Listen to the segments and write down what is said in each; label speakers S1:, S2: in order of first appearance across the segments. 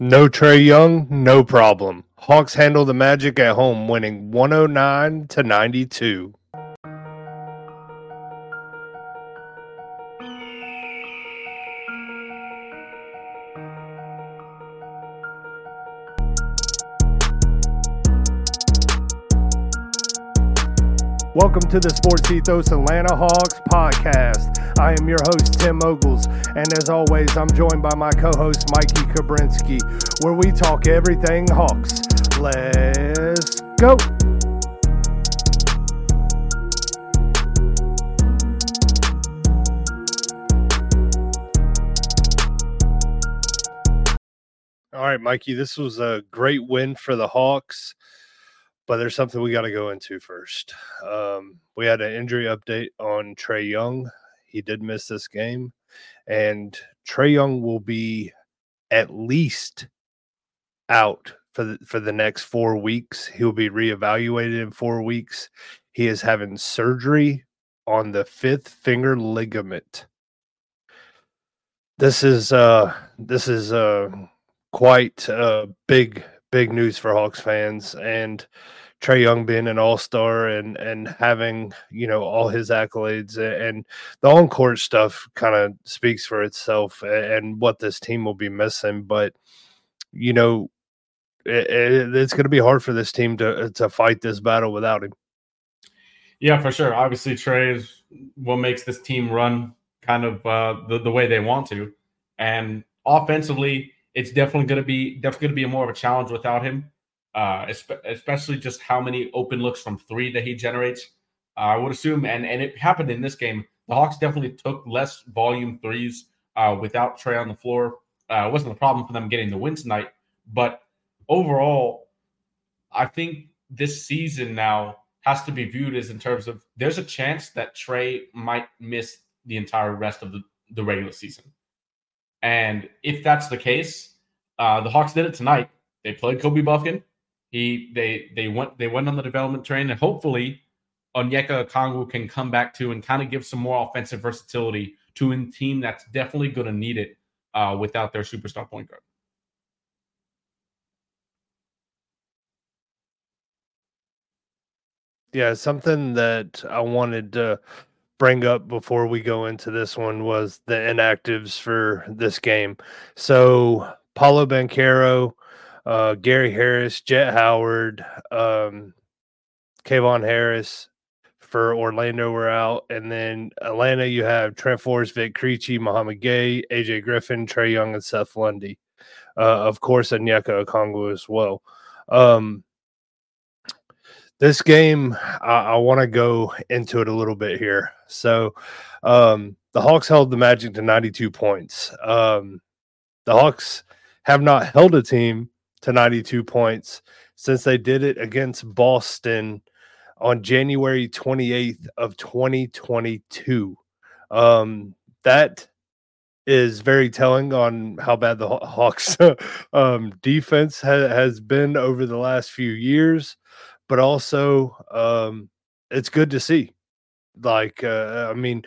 S1: No Trae Young, no problem. Hawks handle the Magic at home, winning 109 to 92. Welcome to the Sports Ethos Atlanta Hawks podcast. I am your host, Tim Ogles, and as always, I'm joined by my co host, Mikey Kabrinsky, where we talk everything Hawks. Let's go. All right, Mikey, this was a great win for the Hawks but there's something we got to go into first. Um, we had an injury update on Trae Young. He did miss this game, and Trae Young will be at least out for the, for the next four weeks. He'll be reevaluated in four weeks. He is having surgery on the fifth finger ligament. This is uh this is uh quite uh big big news for Hawks fans and Trae Young being an all star and and having you know all his accolades and the on court stuff kind of speaks for itself and what this team will be missing. But you know, it, it, it's going to be hard for this team to to fight this battle without him.
S2: Yeah, for sure. Obviously, Trae is what makes this team run kind of uh, the the way they want to, and offensively it's definitely going to be definitely going to be more of a challenge without him. Uh, especially just how many open looks from three that he generates. Uh, I would assume, and and it happened in this game. The Hawks definitely took less volume threes uh, without Trae on the floor. Uh, it wasn't a problem for them getting the win tonight, but overall, I think this season now has to be viewed as in terms of there's a chance that Trae might miss the entire rest of the, the regular season. And if that's the case, uh, the Hawks did it tonight. They played Kobe Bufkin. He they they went they went on the development train, and hopefully Onyeka Okongwu can come back to and kind of give some more offensive versatility to a team that's definitely going to need it uh, without their superstar point guard.
S1: Yeah, something that I wanted to bring up before we go into this one was the inactives for this game. So Paolo Banchero, uh, Gary Harris, Jett Howard, um, Kevon Harris for Orlando were out. And then Atlanta, you have Trent Vit Krejci, Mouhamed Gueye, AJ Griffin, Trae Young, and Seth Lundy. Uh, of course, Onyeka Okongwu as well. Um, this game, I, I want to go into it a little bit here. So, um, the Hawks held the Magic to 92 points. Um, the Hawks have not held a team to 92 points since they did it against Boston on January 28th of 2022. Um, that is very telling on how bad the Hawks um, defense ha- has been over the last few years but also um, it's good to see. Like, uh, I mean,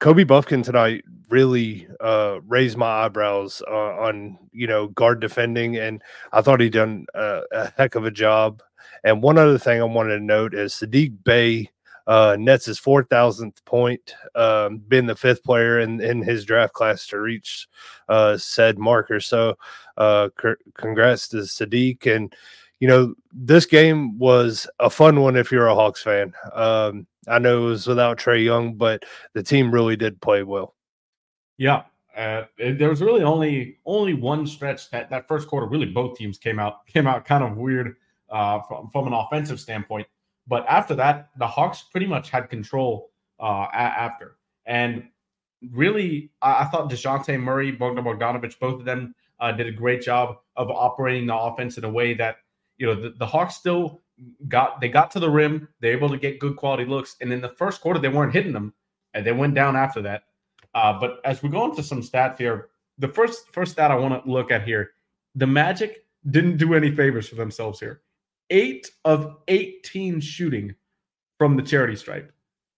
S1: Kobe Bufkin tonight really uh, raised my eyebrows uh, on you know guard defending, and I thought he done a, a, heck of a job. And one other thing I wanted to note is Saddiq Bey uh, nets his four thousandth point, um, being the fifth player in, in his draft class to reach uh, said marker. So, uh, c- congrats to Saddiq and you know, this game was a fun one if you're a Hawks fan. Um, I know it was without Trae Young, but the team really did play well.
S2: Yeah, uh, there was really only only one stretch that that first quarter. Really, both teams came out came out kind of weird uh, from from an offensive standpoint. But after that, the Hawks pretty much had control uh, a- after. And really, I, I thought Dejounte Murray, Bogdan Bogdanovic, both of them uh, did a great job of operating the offense in a way that you know, the, the Hawks still got they got to the rim, they're able to get good quality looks, and in the first quarter they weren't hitting them, and they went down after that. Uh, but as we go into some stats here, the first first stat I want to look at here, the Magic didn't do any favors for themselves here. Eight of eighteen shooting from the charity stripe.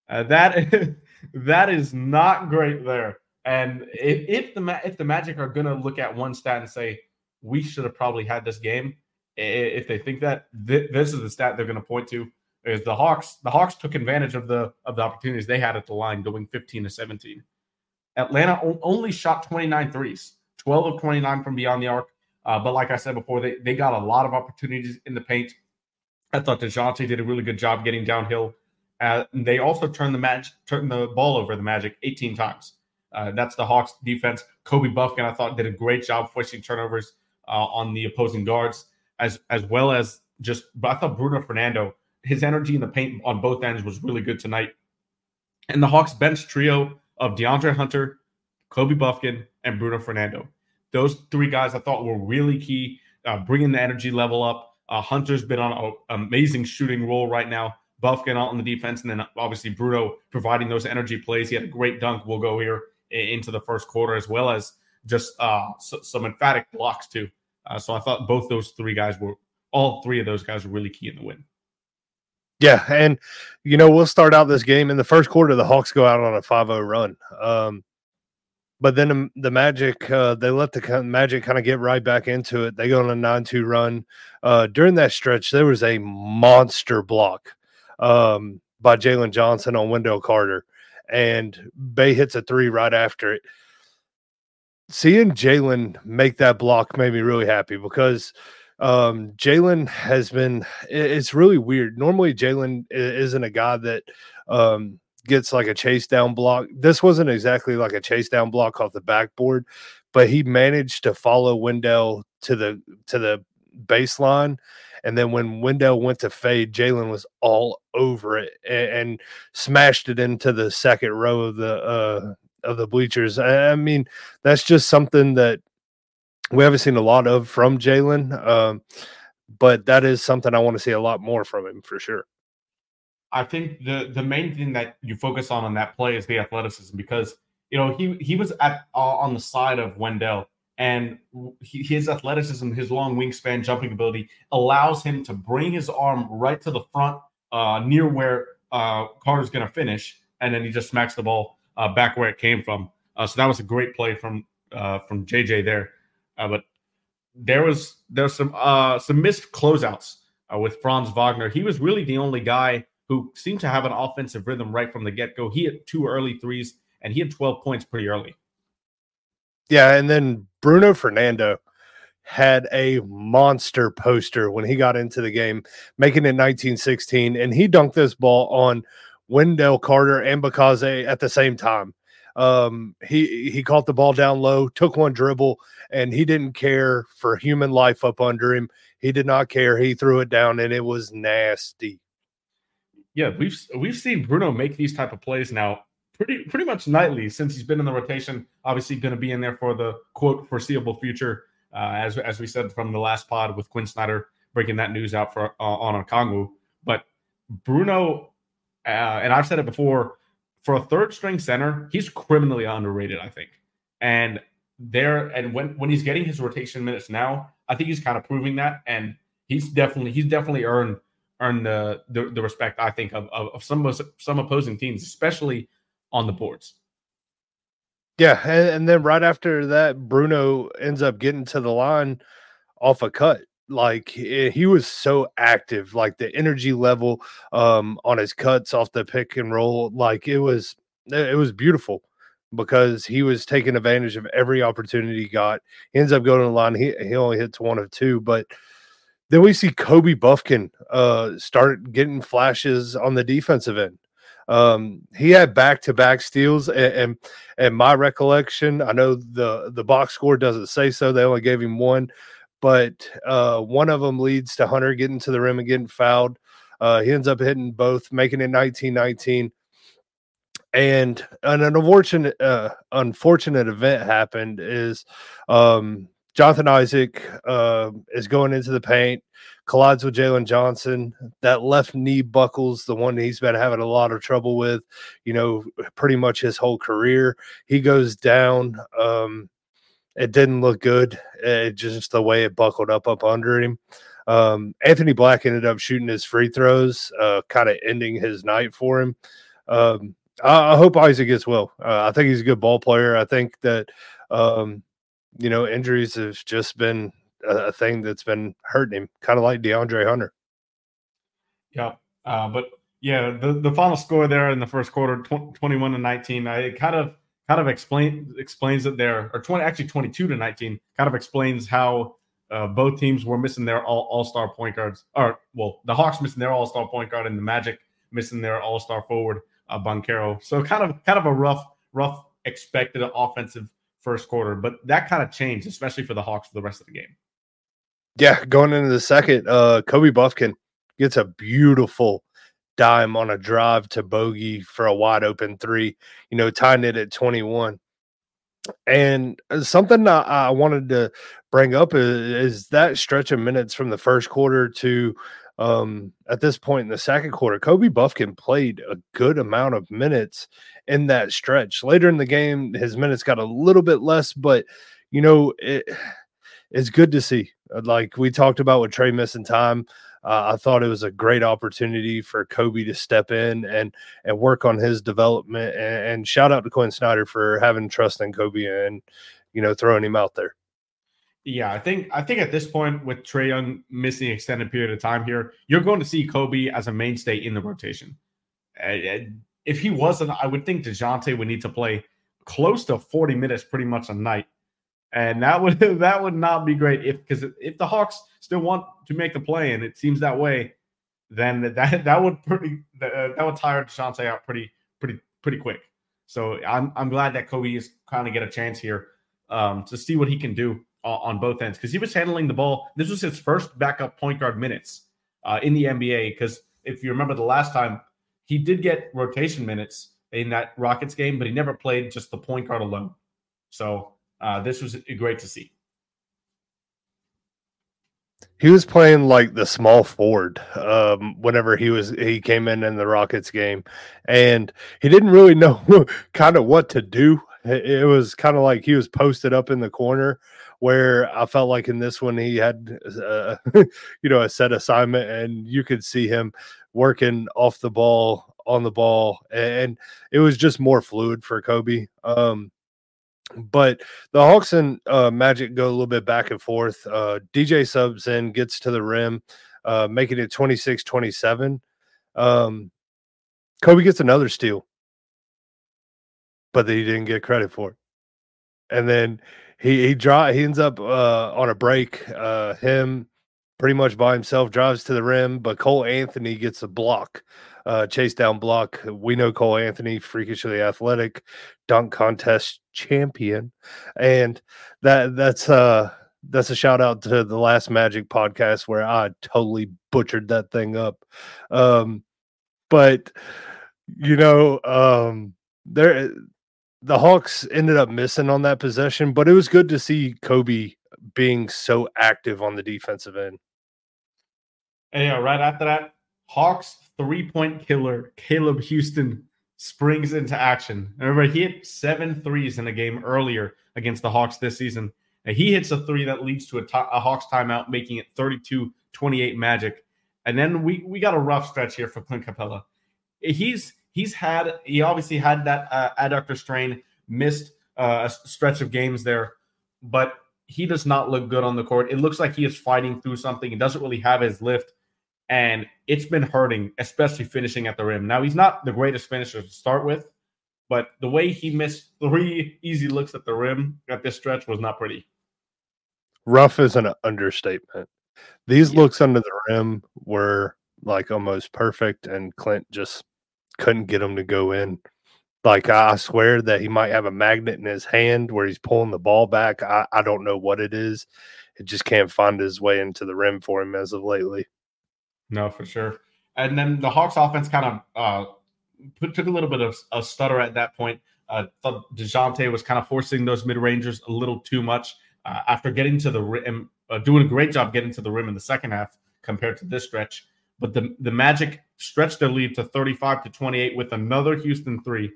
S2: Uh, that that is not great there. And if, if the if the Magic are going to look at one stat and say we should have probably had this game. If they think that, this is the stat they're going to point to is the Hawks. The Hawks took advantage of the of the opportunities they had at the line, going 15 to 17. Atlanta only shot 29 threes, 12 of 29 from beyond the arc. Uh, but like I said before, they, they got a lot of opportunities in the paint. I thought DeJounte did a really good job getting downhill. Uh, they also turned the match, turned the ball over the Magic 18 times. Uh, that's the Hawks defense. Kobe Bufkin, I thought, did a great job forcing turnovers uh, on the opposing guards, as as well as just. But I thought Bruno Fernando, his energy in the paint on both ends was really good tonight. And the Hawks bench trio of DeAndre Hunter, Kobe Bufkin, and Bruno Fernando. Those three guys I thought were really key, uh, bringing the energy level up. Uh, Hunter's been on an amazing shooting role right now. Bufkin on the defense, and then obviously Bruno providing those energy plays. He had a great dunk. We'll go here into the first quarter, as well as just uh, some emphatic blocks too. Uh, so I thought both those three guys were, all three of those guys were really key in the win.
S1: Yeah, and you know we'll start out this game in the first quarter. The Hawks go out on a 5-0 run, um, but then the, Magic uh, they let the Magic kind of get right back into it. They go on a 9-2 run. Uh, during that stretch, there was a monster block um, by Jalen Johnson on Wendell Carter, and Bey hits a three right after it. Seeing Jalen make that block made me really happy because – um, Jalen has been, it's really weird. Normally, Jalen isn't a guy that um, gets like a chase down block. This wasn't exactly like a chase down block off the backboard, but he managed to follow Wendell to the to the baseline. And then when Wendell went to fade, Jalen was all over it and, and, smashed it into the second row of the uh, of the bleachers. I, I mean, that's just something that we haven't seen a lot of from Jalen, um, but that is something I want to see a lot more from him for sure.
S2: I think the the main thing that you focus on on that play is the athleticism because you know he he was at uh, on the side of Wendell and he, his athleticism, his long wingspan, jumping ability allows him to bring his arm right to the front uh, near where uh, Carter's going to finish, and then he just smacks the ball uh, back where it came from. Uh, so that was a great play from uh, from JJ there. Uh, but there was there's some uh, some missed closeouts uh, with Franz Wagner. He was really the only guy who seemed to have an offensive rhythm right from the get go. He had two early threes and he had 12 points pretty early.
S1: Yeah, and then Bruno Fernando had a monster poster when he got into the game, making it 1916, and he dunked this ball on Wendell Carter and Bitadze at the same time. Um, he he caught the ball down low, took one dribble, and he didn't care for human life up under him. He did not care. He threw it down, and it was nasty.
S2: Yeah, we've we've seen Bruno make these type of plays now pretty pretty much nightly since he's been in the rotation. Obviously, going to be in there for the quote foreseeable future, uh, as as we said from the last pod with Quin Snyder breaking that news out for uh, on Okongwu. But Bruno, uh, and I've said it before, for a third string center, he's criminally underrated, I think. And there, and when when he's getting his rotation minutes now, I think he's kind of proving that, and he's definitely he's definitely earned earned the the, the respect I think of, of, of some some opposing teams, especially on the boards.
S1: Yeah, and, and then right after that, Bruno ends up getting to the line off a cut like he was so active like the energy level um on his cuts off the pick and roll like it was it was beautiful because he was taking advantage of every opportunity he got. He ends up going to the line he, he only hits one of two but then we see kobe bufkin uh start getting flashes on the defensive end. Um he had back-to-back steals and, and and my recollection i know the the box score doesn't say so they only gave him one but uh, one of them leads to Hunter getting to the rim and getting fouled. Uh, he ends up hitting both, making it 19-19. And an, unfortunate, uh, unfortunate event happened is um, Jonathan Isaac uh, is going into the paint, collides with Jalen Johnson. That left knee buckles, the one he's been having a lot of trouble with, you know, pretty much his whole career. He goes down. Um, it didn't look good. It just the way it buckled up up under him. Um, Anthony Black ended up shooting his free throws, uh, kind of ending his night for him. Um, I, I, hope Isaac gets well. Uh, I think he's a good ball player. I think that um, you know injuries have just been a, a thing that's been hurting him, kind of like DeAndre Hunter.
S2: Yeah, uh, but yeah, the, the final score there in the first quarter, tw- twenty-one to nineteen, I it kind of kind of explain explains it there, or twenty actually twenty-two to nineteen, kind of explains how uh, both teams were missing their all all star point guards, or well, the Hawks missing their all star point guard, and the Magic missing their all star forward, uh, Banchero. So kind of kind of a rough rough expected offensive first quarter, but that kind of changed, especially for the Hawks for the rest of the game.
S1: Yeah, going into the second, uh, Kobe Bufkin gets a beautiful dime on a drive to bogey for a wide open three, you know, tying it at 21. And uh, something I, I wanted to bring up is, is, that stretch of minutes from the first quarter to um, at this point in the second quarter. Kobe Bufkin played a good amount of minutes in that stretch. Later in the game, his minutes got a little bit less, but you know, it, it's good to see. Like we talked about with Trae missing time, uh, I thought it was a great opportunity for Kobe to step in and and work on his development. And, and shout out to Quin Snyder for having trust in Kobe and you know throwing him out there.
S2: Yeah, I think I think at this point with Trae Young missing an extended period of time here, you're going to see Kobe as a mainstay in the rotation. if he wasn't, I would think Dejounte would need to play close to 40 minutes pretty much a night and that would that would not be great if because if the Hawks still want to make the play, and it seems that way, then that that would pretty that, that would tire Dejounte out pretty pretty pretty quick. So I'm I'm glad that Kobe is kind of get a chance here um, to see what he can do on, on both ends because he was handling the ball. This was his first backup point guard minutes uh, in the NBA. Because if you remember the last time, he did get rotation minutes in that Rockets game, but he never played just the point guard alone. So uh, this was great to see.
S1: He was playing like the small forward um, whenever he was he came in in the Rockets game, and he didn't really know kind of what to do. It was kind of like he was posted up in the corner, where I felt like in this one he had, uh, you know, a set assignment, and you could see him working off the ball, on the ball, and it was just more fluid for Kobe. Um, but the Hawks and uh, Magic go a little bit back and forth. Uh, DJ subs in, gets to the rim, uh, making it 26 27. Um, Kobe gets another steal, but he didn't get credit for it. And then he he draw he ends up uh, on a break. Uh, him pretty much by himself drives to the rim, but Cole Anthony gets a block uh, chase down block. We know Cole Anthony, freakishly athletic, dunk contest champion, and that that's uh that's a shout out to the last Magic podcast where I totally butchered that thing up. Um, but you know, um, there the Hawks ended up missing on that possession, but it was good to see Kobe being so active on the defensive end.
S2: And yeah, right after that, Hawks three point killer Caleb Houstan springs into action. Remember, he hit seven threes in a game earlier against the Hawks this season. And he hits a three that leads to a Hawks timeout, making it 32 28 Magic. And then we, we got a rough stretch here for Clint Capela. He's he's had he obviously had that uh, adductor strain, missed uh, a stretch of games there, but he does not look good on the court. It looks like he is fighting through something. He doesn't really have his lift and it's been hurting, especially finishing at the rim. Now he's not the greatest finisher to start with, but the way he missed three easy looks at the rim at this stretch was not pretty.
S1: Rough is an understatement. These yeah. looks under the rim were like almost perfect, and Clint just couldn't get them to go in. Like I swear that he might have a magnet in his hand where he's pulling the ball back. I, I don't know what it is. It just can't find his way into the rim for him as of lately.
S2: No, for sure. And then the Hawks offense kind of uh, took a little bit of a stutter at that point. Uh, Dejounte was kind of forcing those mid rangers a little too much uh, after getting to the rim, uh, doing a great job getting to the rim in the second half compared to this stretch. But the the Magic stretched their lead to 35 to 28 with another Houstan three,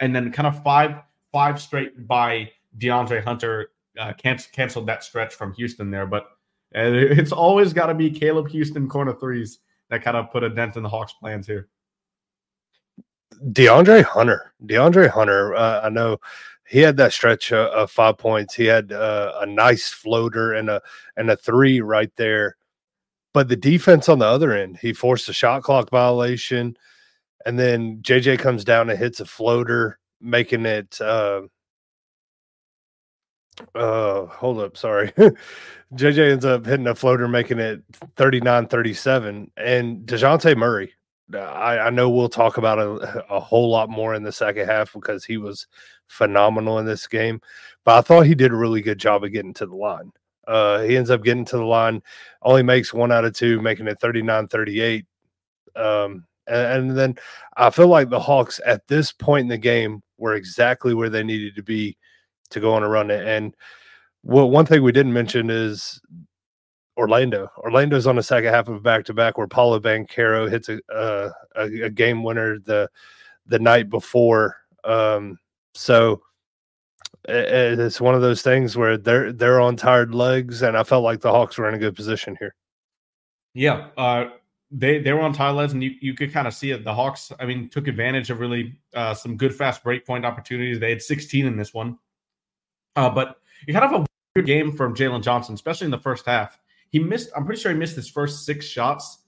S2: and then kind of five five straight by DeAndre Hunter uh, canceled that stretch from Houstan there. But and it's always got to be Caleb Houstan corner threes that kind of put a dent in the Hawks' plans here.
S1: DeAndre Hunter, DeAndre Hunter. Uh, I know he had that stretch of, five points. He had uh, a nice floater and a and a three right there. But the defense on the other end, he forced a shot clock violation, and then JJ comes down and hits a floater, making it. Uh, uh, hold up, sorry. JJ ends up hitting a floater, making it 39 37. And DeJounte Murray, I, I, know we'll talk about a, a, whole lot more in the second half because he was phenomenal in this game. But I thought he did a really good job of getting to the line. Uh, he ends up getting to the line, only makes one out of two, making it 39 38. Um, and, and then I feel like the Hawks at this point in the game were exactly where they needed to be to go on a run. And one thing we didn't mention is Orlando. Orlando's on the second half of back to back where Paolo Banchero hits a, a, a game winner the the night before. Um, so it, it's one of those things where they're they're on tired legs, and I felt like the Hawks were in a good position here.
S2: Yeah, uh, they they were on tired legs, and you, you could kind of see it. The Hawks, I mean, took advantage of really uh, some good fast break point opportunities. They had 16 in this one, uh, but you kind of a weird game from Jalen Johnson, especially in the first half. He missed, I'm pretty sure he missed his first six shots.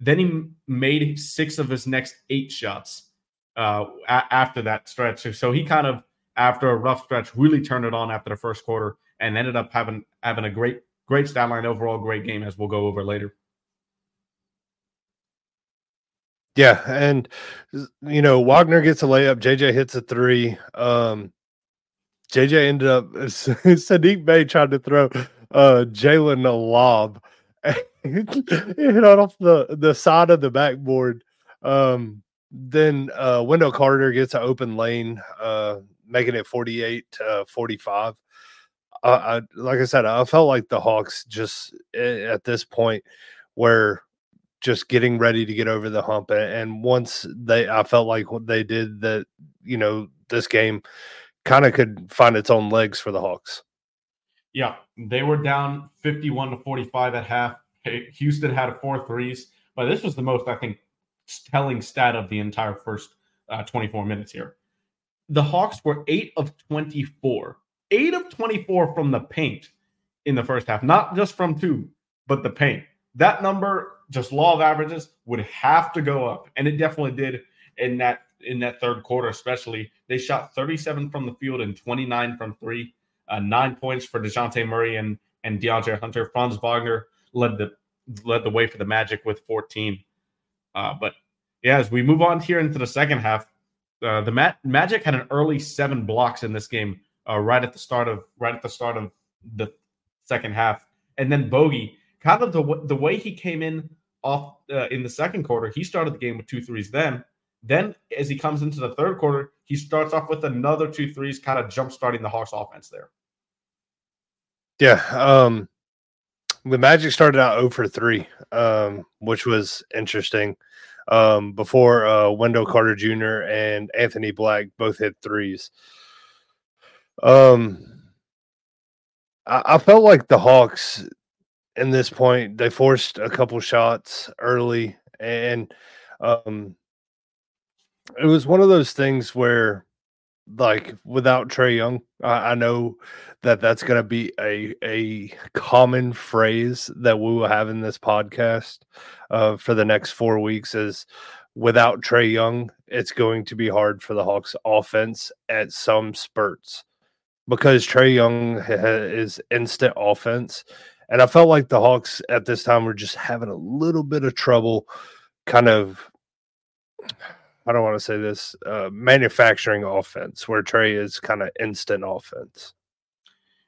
S2: Then he made six of his next eight shots uh, a- after that stretch. So he kind of, after a rough stretch, really turned it on after the first quarter and ended up having having a great, great stat line overall, great game as we'll go over later.
S1: Yeah, and you know Wagner gets a layup, JJ hits a three. Um, JJ ended up Saddiq Bey tried to throw uh Jalen a lob. hit off the, the side of the backboard. Um then uh Wendell Carter gets an open lane, uh making it 48 to 45. Uh, I like I said, I felt like the Hawks just at this point were just getting ready to get over the hump. And once they, I felt like what they did that, you know, this game kind of could find its own legs for the Hawks.
S2: Yeah, they were down 51 to 45 at half. Houstan had four threes, but this was the most, I think, telling stat of the entire first uh, 24 minutes here. The Hawks were 8 of 24. 8 of 24 from the paint in the first half, not just from two, but the paint. That number, just law of averages, would have to go up, and it definitely did in that in that third quarter, especially. They shot 37 from the field and 29 from three. Uh, nine points for Dejounte Murray and and DeAndre Hunter. Franz Wagner led the led the way for the Magic with 14. Uh, but yeah, as we move on here into the second half, uh, the Ma- Magic had an early seven blocks in this game uh, right at the start of right at the start of the second half, and then Bogey kind of the the way he came in off uh, in the second quarter, he started the game with two threes. Then then, as he comes into the third quarter, he starts off with another two threes, kind of jump starting the Hawks offense there.
S1: Yeah. Um, the Magic started out 0 for 3, um, which was interesting. Um, before uh, Wendell Carter Jr. and Anthony Black both hit threes. Um, I, I felt like the Hawks in this point, they forced a couple shots early and um it was one of those things where like without Trae Young, I, I know that that's going to be a a common phrase that we will have in this podcast uh, for the next four weeks. Is without Trae Young, it's going to be hard for the Hawks offense at some spurts because Trae Young is instant offense, and I felt like the Hawks at this time were just having a little bit of trouble, kind of I don't want to say this uh, manufacturing offense where Trae is kind of instant offense.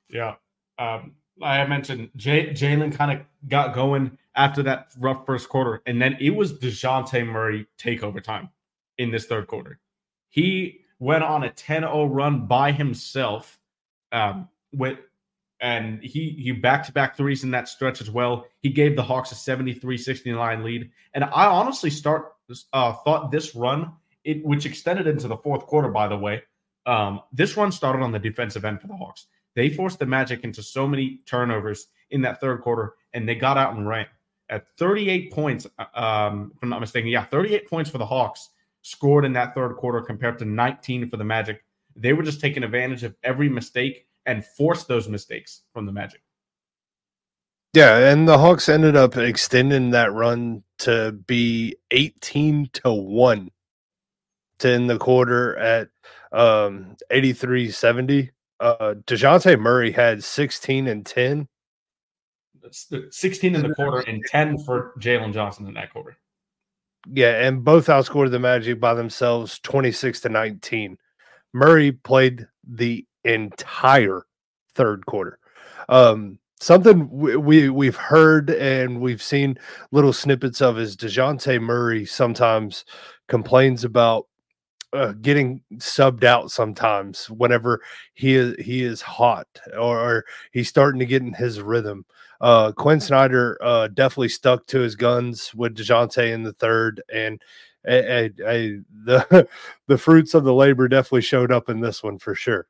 S2: Yeah. Um, I mentioned, J- Jalen kind of got going after that rough first quarter, and then it was DeJounte Murray takeover time in this third quarter. He went on a 10-0 run by himself um, with and he he back-to-back threes in that stretch as well. He gave the Hawks a 73-69 lead. And I honestly start uh, thought this run, it, which extended into the fourth quarter, by the way, um, this run started on the defensive end for the Hawks. They forced the Magic into so many turnovers in that third quarter, and they got out and ran. At 38 points, uh, um, if I'm not mistaken, yeah, 38 points for the Hawks scored in that third quarter compared to 19 for the Magic. They were just taking advantage of every mistake and force those mistakes from the Magic.
S1: Yeah, and the Hawks ended up extending that run to be 18 to 1 to end the quarter at um 83 70. Uh DeJounte Murray had 16 and 10.
S2: 16 in the quarter and 10 for Jalen Johnson in that quarter.
S1: Yeah, and both outscored the Magic by themselves 26 to 19. Murray played the entire third quarter. Um, something we, we we've heard and we've seen little snippets of is Dejounte Murray sometimes complains about uh, getting subbed out sometimes whenever he is he is hot or, or, he's starting to get in his rhythm. Uh, Quin Snyder uh, definitely stuck to his guns with Dejounte in the third, and a, a, a, the the fruits of the labor definitely showed up in this one for sure.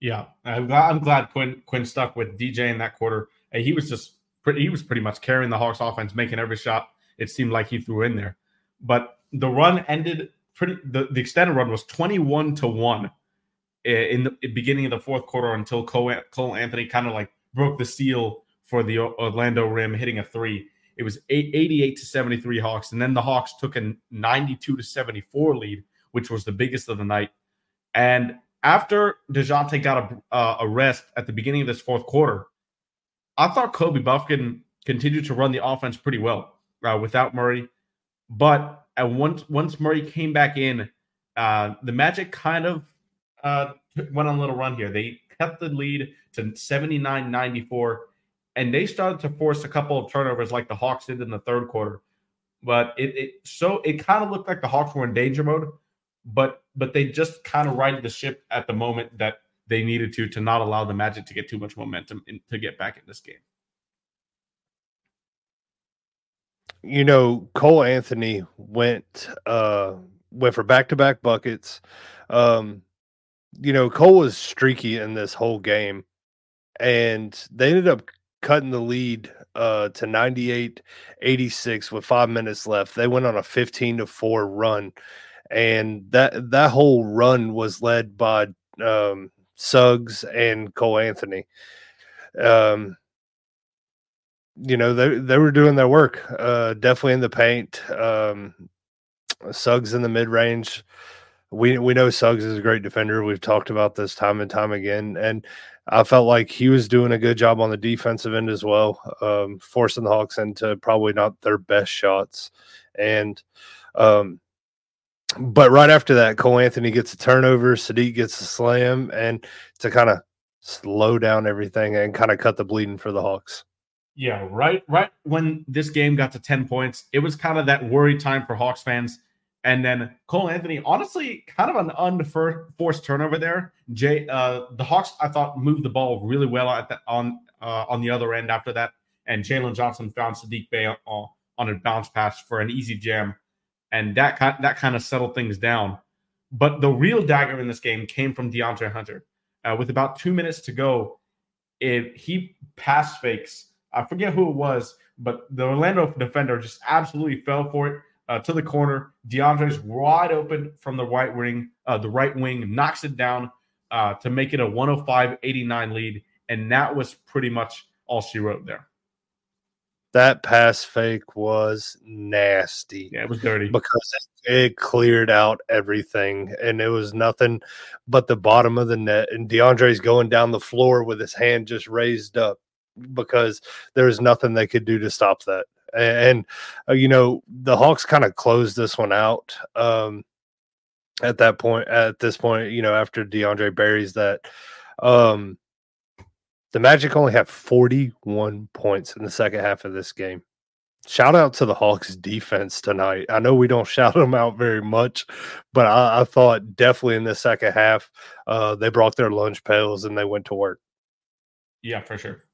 S2: Yeah, I'm glad, I'm glad Quin Quin stuck with DJ in that quarter. He was just pretty, he was pretty much carrying the Hawks offense, making every shot it seemed like he threw in there. But the run ended pretty. The, the extended run was 21 to one in the beginning of the fourth quarter until Cole, Cole Anthony kind of like broke the seal for the Orlando rim, hitting a three. It was 88 to 73 Hawks, and then the Hawks took a 92 to 74 lead, which was the biggest of the night. And after Dejounte got a, uh, rest at the beginning of this fourth quarter, I thought Kobe Bufkin continued to run the offense pretty well uh, without Murray. But at once once Murray came back in, uh, the Magic kind of uh, went on a little run here. They kept the lead to 79 94, and they started to force a couple of turnovers like the Hawks did in the third quarter. But it, it so it kind of looked like the Hawks were in danger mode but but they just kind of righted the ship at the moment that they needed to to not allow the Magic to get too much momentum in, to get back in this game.
S1: You know, Cole Anthony went uh went for back to back buckets. Um, you know, Cole was streaky in this whole game, and they ended up cutting the lead uh to 98 86 with five minutes left. They went on a 15 to 4 run and that that whole run was led by um, Suggs and Cole Anthony. Um, you know they they were doing their work, uh, definitely in the paint. Um, Suggs in the mid range. We we know Suggs is a great defender. We've talked about this time and time again, and I felt like he was doing a good job on the defensive end as well, um, forcing the Hawks into probably not their best shots. And um, but right after that, Cole Anthony gets a turnover, Saddiq gets a slam, and to kind of slow down everything and kind of cut the bleeding for the Hawks.
S2: Yeah, right. Right when this game got to 10 points, it was kind of that worry time for Hawks fans. And then Cole Anthony, honestly, kind of an unforced turnover there. Jay, uh, the Hawks, I thought, moved the ball really well the, on uh, on the other end after that. And Jalen Johnson found Saddiq Bey on, on a bounce pass for an easy jam and that kind that kind of settled things down. But the real dagger in this game came from DeAndre Hunter. Uh, with about two minutes to go, if he pass fakes, I forget who it was, but the Orlando defender just absolutely fell for it uh, to the corner. DeAndre's wide open from the right wing, uh, the right wing knocks it down uh, to make it a 105-89 lead, and that was pretty much all she wrote there
S1: that pass fake was nasty.
S2: Yeah, it was dirty
S1: because it cleared out everything, and it was nothing but the bottom of the net. And DeAndre's going down the floor with his hand just raised up because there was nothing they could do to stop that. And uh, you know, the Hawks kind of closed this one out. Um, at that point, at this point, you know, after DeAndre buries that, um, the Magic only have 41 points in the second half of this game. Shout out to the Hawks defense tonight. I know we don't shout them out very much, but I, I thought definitely in the second half, uh, they brought their lunch pails and they went to work.
S2: Yeah, for sure.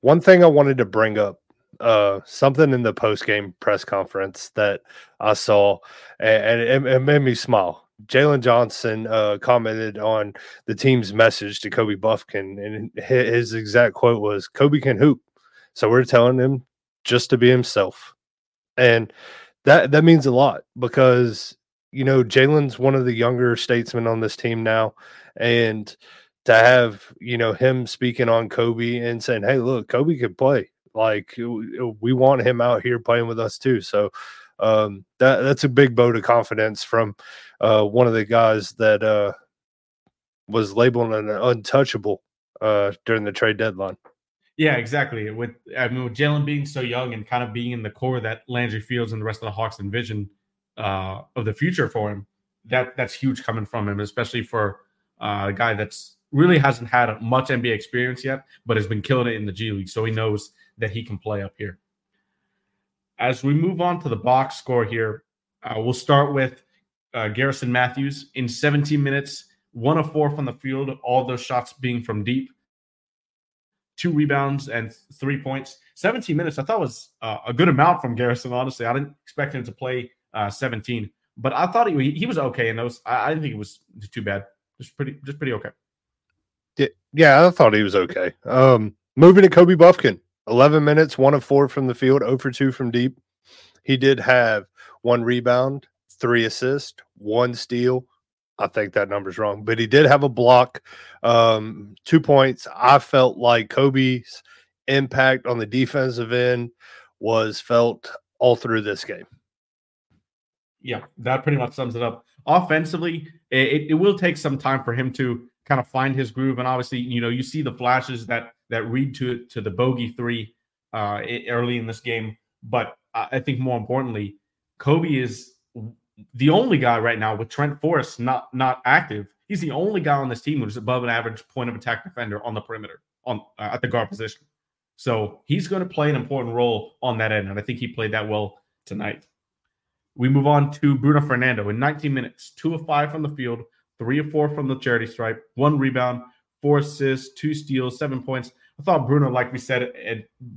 S1: One thing I wanted to bring up uh, something in the post game press conference that I saw, and, and it, it, made me smile. Jalen Johnson uh, commented on the team's message to Kobe Bufkin, and his exact quote was, "Kobe can hoop." So we're telling him just to be himself, and that that means a lot because you know, Jalen's one of the younger statesmen on this team now. And to have, you know, him speaking on Kobe and saying, hey, look, Kobe can play. Like, we want him out here playing with us too. So, um, that that's a big vote of confidence from uh, one of the guys that uh, was labeled an untouchable uh, during the trade deadline.
S2: Yeah, exactly. With I mean, with Jalen being so young and kind of being in the core that Landry Fields and the rest of the Hawks envision uh, of the future for him, that that's huge coming from him, especially for uh, a guy that's really hasn't had much NBA experience yet, but has been killing it in the G League, so he knows that he can play up here. As we move on to the box score here, uh, we'll start with uh, Garrison Mathews in 17 minutes, one of four from the field, all those shots being from deep, two rebounds and three points. 17 minutes, I thought was uh, a good amount from Garrison. Honestly, I didn't expect him to play uh, 17, but I thought he he was okay in those. I, I didn't think it was too bad. Just pretty, just pretty okay.
S1: Yeah, I thought he was okay. Um, moving to Kobe Bufkin, 11 minutes, one of four from the field, 0 for 2 from deep. He did have one rebound, three assists, one steal. I think that number's wrong, but he did have a block, um, two points. I felt like Kobe's impact on the defensive end was felt all through this game.
S2: Yeah, that pretty much sums it up. Offensively, it, it will take some time for him to kind of find his groove, and obviously, you know, you see the flashes that that read to to the bogey three uh, early in this game. But I think more importantly, Kobe is the only guy right now with Trent Forrest not not active. He's the only guy on this team who's above an average point of attack defender on the perimeter on uh, at the guard position. So he's going to play an important role on that end, and I think he played that well tonight. We move on to Bruno Fernando in 19 minutes, two of five from the field, three of four from the charity stripe, one rebound, four assists, two steals, seven points. I thought Bruno, like we said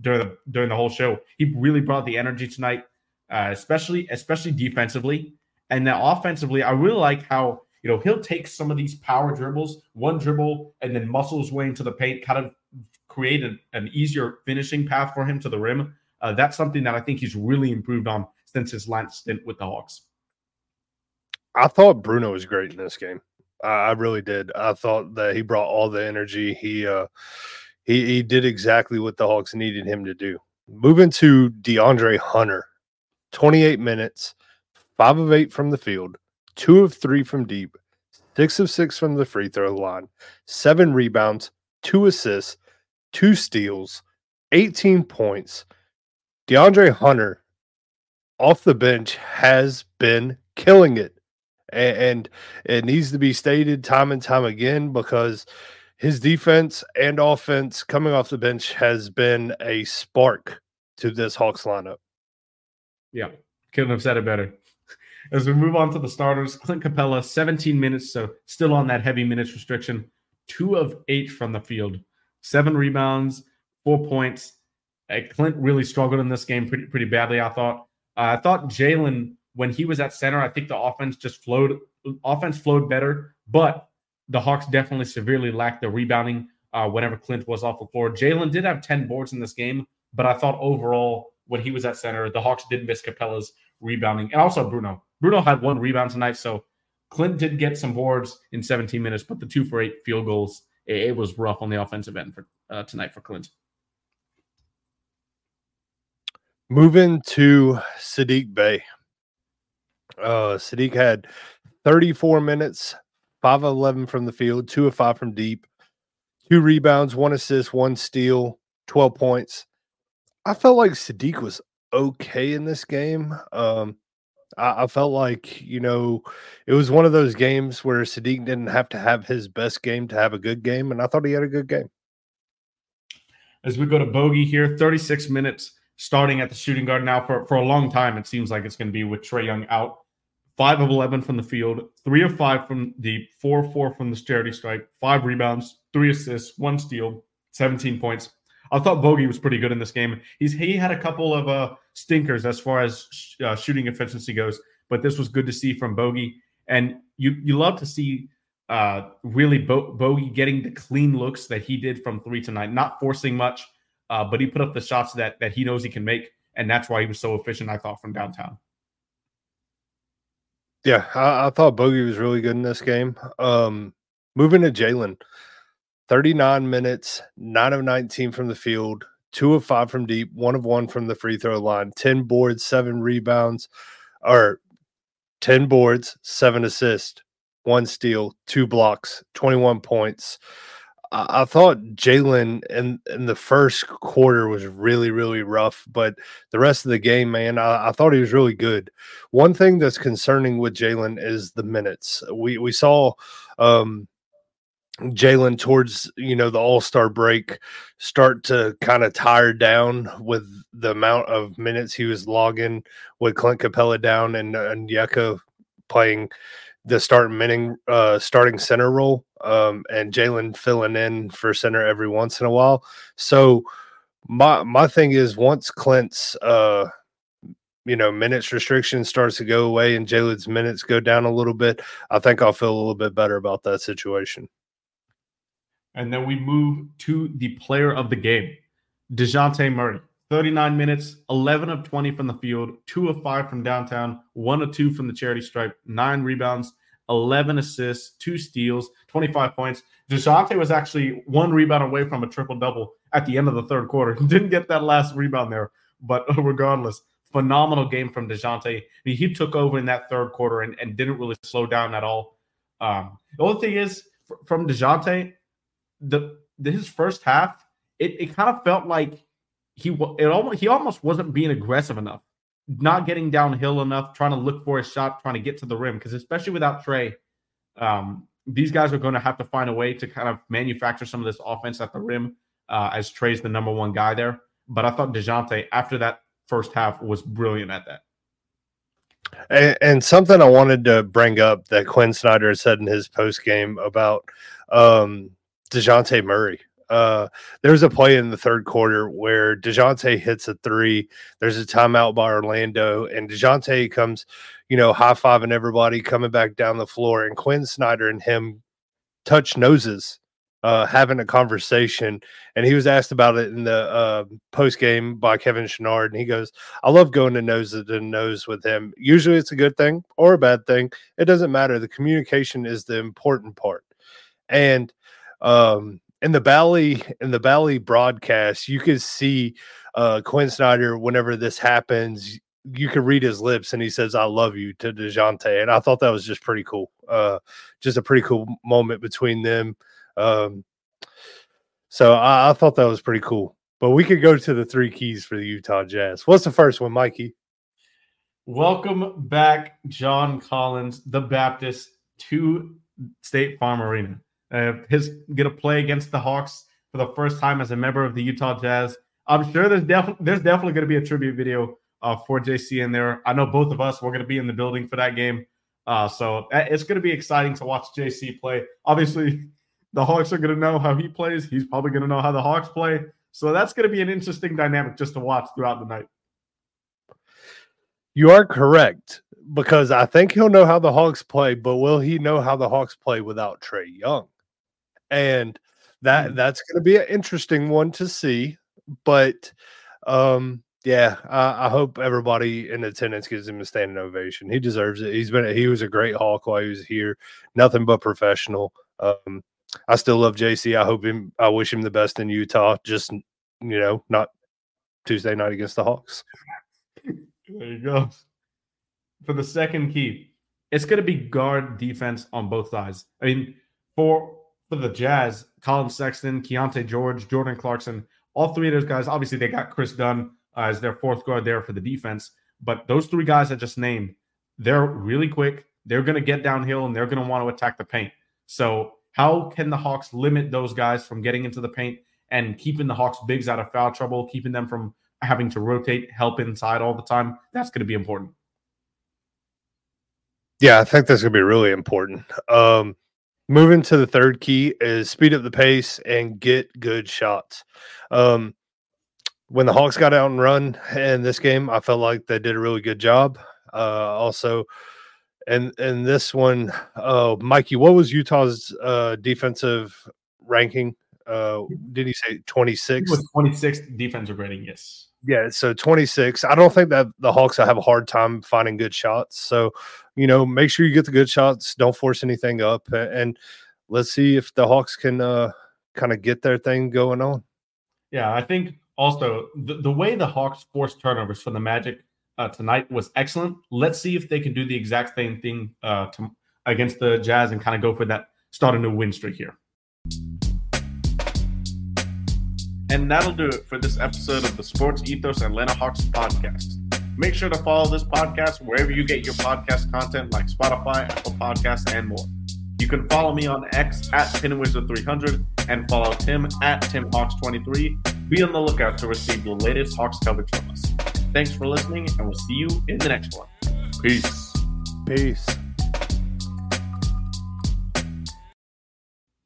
S2: during the during the whole show, he really brought the energy tonight, uh, especially especially defensively, and then offensively. I really like how you know he'll take some of these power dribbles, one dribble, and then muscle his way into the paint, kind of create an, an easier finishing path for him to the rim. Uh, that's something that I think he's really improved on since his last stint with the Hawks.
S1: I thought Bruno was great in this game. I really did. I thought that he brought all the energy. He uh he he did exactly what the Hawks needed him to do. Moving to DeAndre Hunter, 28 minutes, five of eight from the field, two of three from deep, six of six from the free throw line, seven rebounds, two assists, two steals, 18 points. DeAndre Hunter off the bench has been killing it and, it needs to be stated time and time again because his defense and offense coming off the bench has been a spark to this Hawks lineup.
S2: Yeah, couldn't have said it better. As we move on to the starters, Clint Capela, 17 minutes, so still on that heavy minutes restriction. Two of eight from the field, seven rebounds, four points. Clint really struggled in this game pretty pretty badly. I thought. Uh, I thought Jalen when he was at center, I think the offense just flowed. Offense flowed better, but the Hawks definitely severely lacked the rebounding uh, whenever Clint was off the floor. Jalen did have 10 boards in this game, but I thought overall, when he was at center, the Hawks didn't miss Capela's rebounding. And also Bruno. Bruno had one rebound tonight. So Clint did get some boards in 17 minutes, but the two for eight field goals, it, it was rough on the offensive end for uh, tonight for Clint.
S1: Moving to Saddiq Bey. Uh, Saddiq had 34 minutes, 5 of 11 from the field, 2 of 5 from deep, two rebounds, one assist, one steal, 12 points. I felt like Saddiq was okay in this game. Um, I, I, felt like, you know, it was one of those games where Saddiq didn't have to have his best game to have a good game, and I thought he had a good game.
S2: As we go to Bogey here, 36 minutes starting at the shooting guard now for, for a long time. It seems like it's going to be with Trae Young out five of 11 from the field, three of five from deep, four of four from the charity stripe, five rebounds, three assists, one steal, 17 points. I thought Bogey was pretty good in this game. He's he had a couple of uh, stinkers as far as sh- uh, shooting efficiency goes, but this was good to see from Bogey. And you you love to see uh, really Bo- Bogey getting the clean looks that he did from three tonight, not forcing much, uh, but he put up the shots that that he knows he can make, and that's why he was so efficient. I thought from downtown.
S1: Yeah, I, I, thought Bogey was really good in this game. Um, moving to Jalen, 39 minutes, 9 of 19 from the field, 2 of 5 from deep, 1 of 1 from the free throw line, 10 boards, 7 rebounds, or 10 boards, 7 assists, 1 steal, 2 blocks, 21 points. I, thought Jalen in, in the first quarter was really, really rough, but the rest of the game, man, I, I thought he was really good. One thing that's concerning with Jalen is the minutes. We we saw um Jalen towards you know the All Star break start to kind of tire down with the amount of minutes he was logging with Clint Capela down and and Onyeka playing the starting minute, uh, starting center role, um, and Jalen filling in for center every once in a while. So my my thing is once Clint's uh, you know minutes restriction starts to go away and Jalen's minutes go down a little bit, I think I'll feel a little bit better about that situation.
S2: And then we move to the player of the game, Dejounte Murray. 39 minutes, 11 of 20 from the field, 2 of 5 from downtown, 1 of 2 from the charity stripe, 9 rebounds, 11 assists, 2 steals, 25 points. Dejounte was actually one rebound away from a triple double at the end of the third quarter. Didn't get that last rebound there, but regardless, phenomenal game from Dejounte. He took over in that third quarter and, and didn't really slow down at all. Um, the only thing is, from Dejounte, the, the his first half, it, it kind of felt like he it almost he almost wasn't being aggressive enough, not getting downhill enough, trying to look for a shot, trying to get to the rim. Because especially without Trae, um, these guys are going to have to find a way to kind of manufacture some of this offense at the rim. Uh, as Trae's the number one guy there, but I thought Dejounte after that first half was brilliant at that.
S1: And, and, something I wanted to bring up that Quin Snyder said in his post game about um, Dejounte Murray. Uh, there's a play in the third quarter where Dejounte hits a three. There's a timeout by Orlando, and Dejounte comes, you know, high fiving everybody coming back down the floor, and Quin Snyder and him touch noses, uh, having a conversation. And he was asked about it in the uh, post game by Kevin Chouinard, and he goes, "I love going to nose to nose with him. Usually, it's a good thing or a bad thing. It doesn't matter. The communication is the important part." And um, in the Bally in the Bally broadcast, you could see uh, Quin Snyder whenever this happens. You could read his lips, and he says, "I love you" to Dejounte, and I thought that was just pretty cool. Uh, just a pretty cool moment between them. Um, so I, I thought that was pretty cool. But we could go to the three keys for the Utah Jazz. What's the first one, Mikey?
S2: Welcome back, John Collins, the Baptist, to State Farm Arena. Uh, his to play against the Hawks for the first time as a member of the Utah Jazz. I'm sure there's definitely there's definitely going to be a tribute video uh, for JC in there. I know both of us we're going to be in the building for that game, uh, so uh, it's going to be exciting to watch JC play. Obviously, the Hawks are going to know how he plays. He's probably going to know how the Hawks play. So that's going to be an interesting dynamic just to watch throughout the night.
S1: You are correct because I think he'll know how the Hawks play, but will he know how the Hawks play without Trae Young? And that mm. that's going to be an interesting one to see. But um, yeah, I, I, hope everybody in attendance gives him a standing ovation. He deserves it. He's been he was a great Hawk while he was here. Nothing but professional. Um, I still love JC. I hope him. I wish him the best in Utah. Just you know, not Tuesday night against the Hawks.
S2: There you go. For the second key, it's going to be guard defense on both sides. I mean, for for the Jazz, Collin Sexton, Keyonte George, Jordan Clarkson, all three of those guys, obviously they got Kris Dunn uh, as their fourth guard there for the defense. But those three guys I just named, they're really quick. They're going to get downhill and they're going to want to attack the paint. So, how can the Hawks limit those guys from getting into the paint and keeping the Hawks bigs out of foul trouble, keeping them from having to rotate, help inside all the time? That's going to be important.
S1: Yeah, I think that's going to be really important. Um, Moving to the third key is speed up the pace and get good shots. Um, when the Hawks got out and run in this game, I felt like they did a really good job. Uh, also, and and this one, uh, Mikey, what was Utah's uh, defensive ranking Uh, did he say 26?
S2: With 26 defensive rating, yes.
S1: Yeah, so 26. I don't think that the Hawks have a hard time finding good shots. So, you know, make sure you get the good shots. Don't force anything up, and let's see if the Hawks can uh, kind of get their thing going on.
S2: Yeah, I think also the, the way the Hawks forced turnovers for the Magic uh, tonight was excellent. Let's see if they can do the exact same thing uh, to, against the Jazz and kind of go for that start a new win streak here. And that'll do it for this episode of the Sports Ethos Atlanta Hawks podcast. Make sure to follow this podcast wherever you get your podcast content like Spotify, Apple Podcasts, and more. You can follow me on X at PinWizard300 and follow Tim at TimHawks23. Be on the lookout to receive the latest Hawks coverage from us. Thanks for listening, and we'll see you in the next one. Peace.
S1: Peace.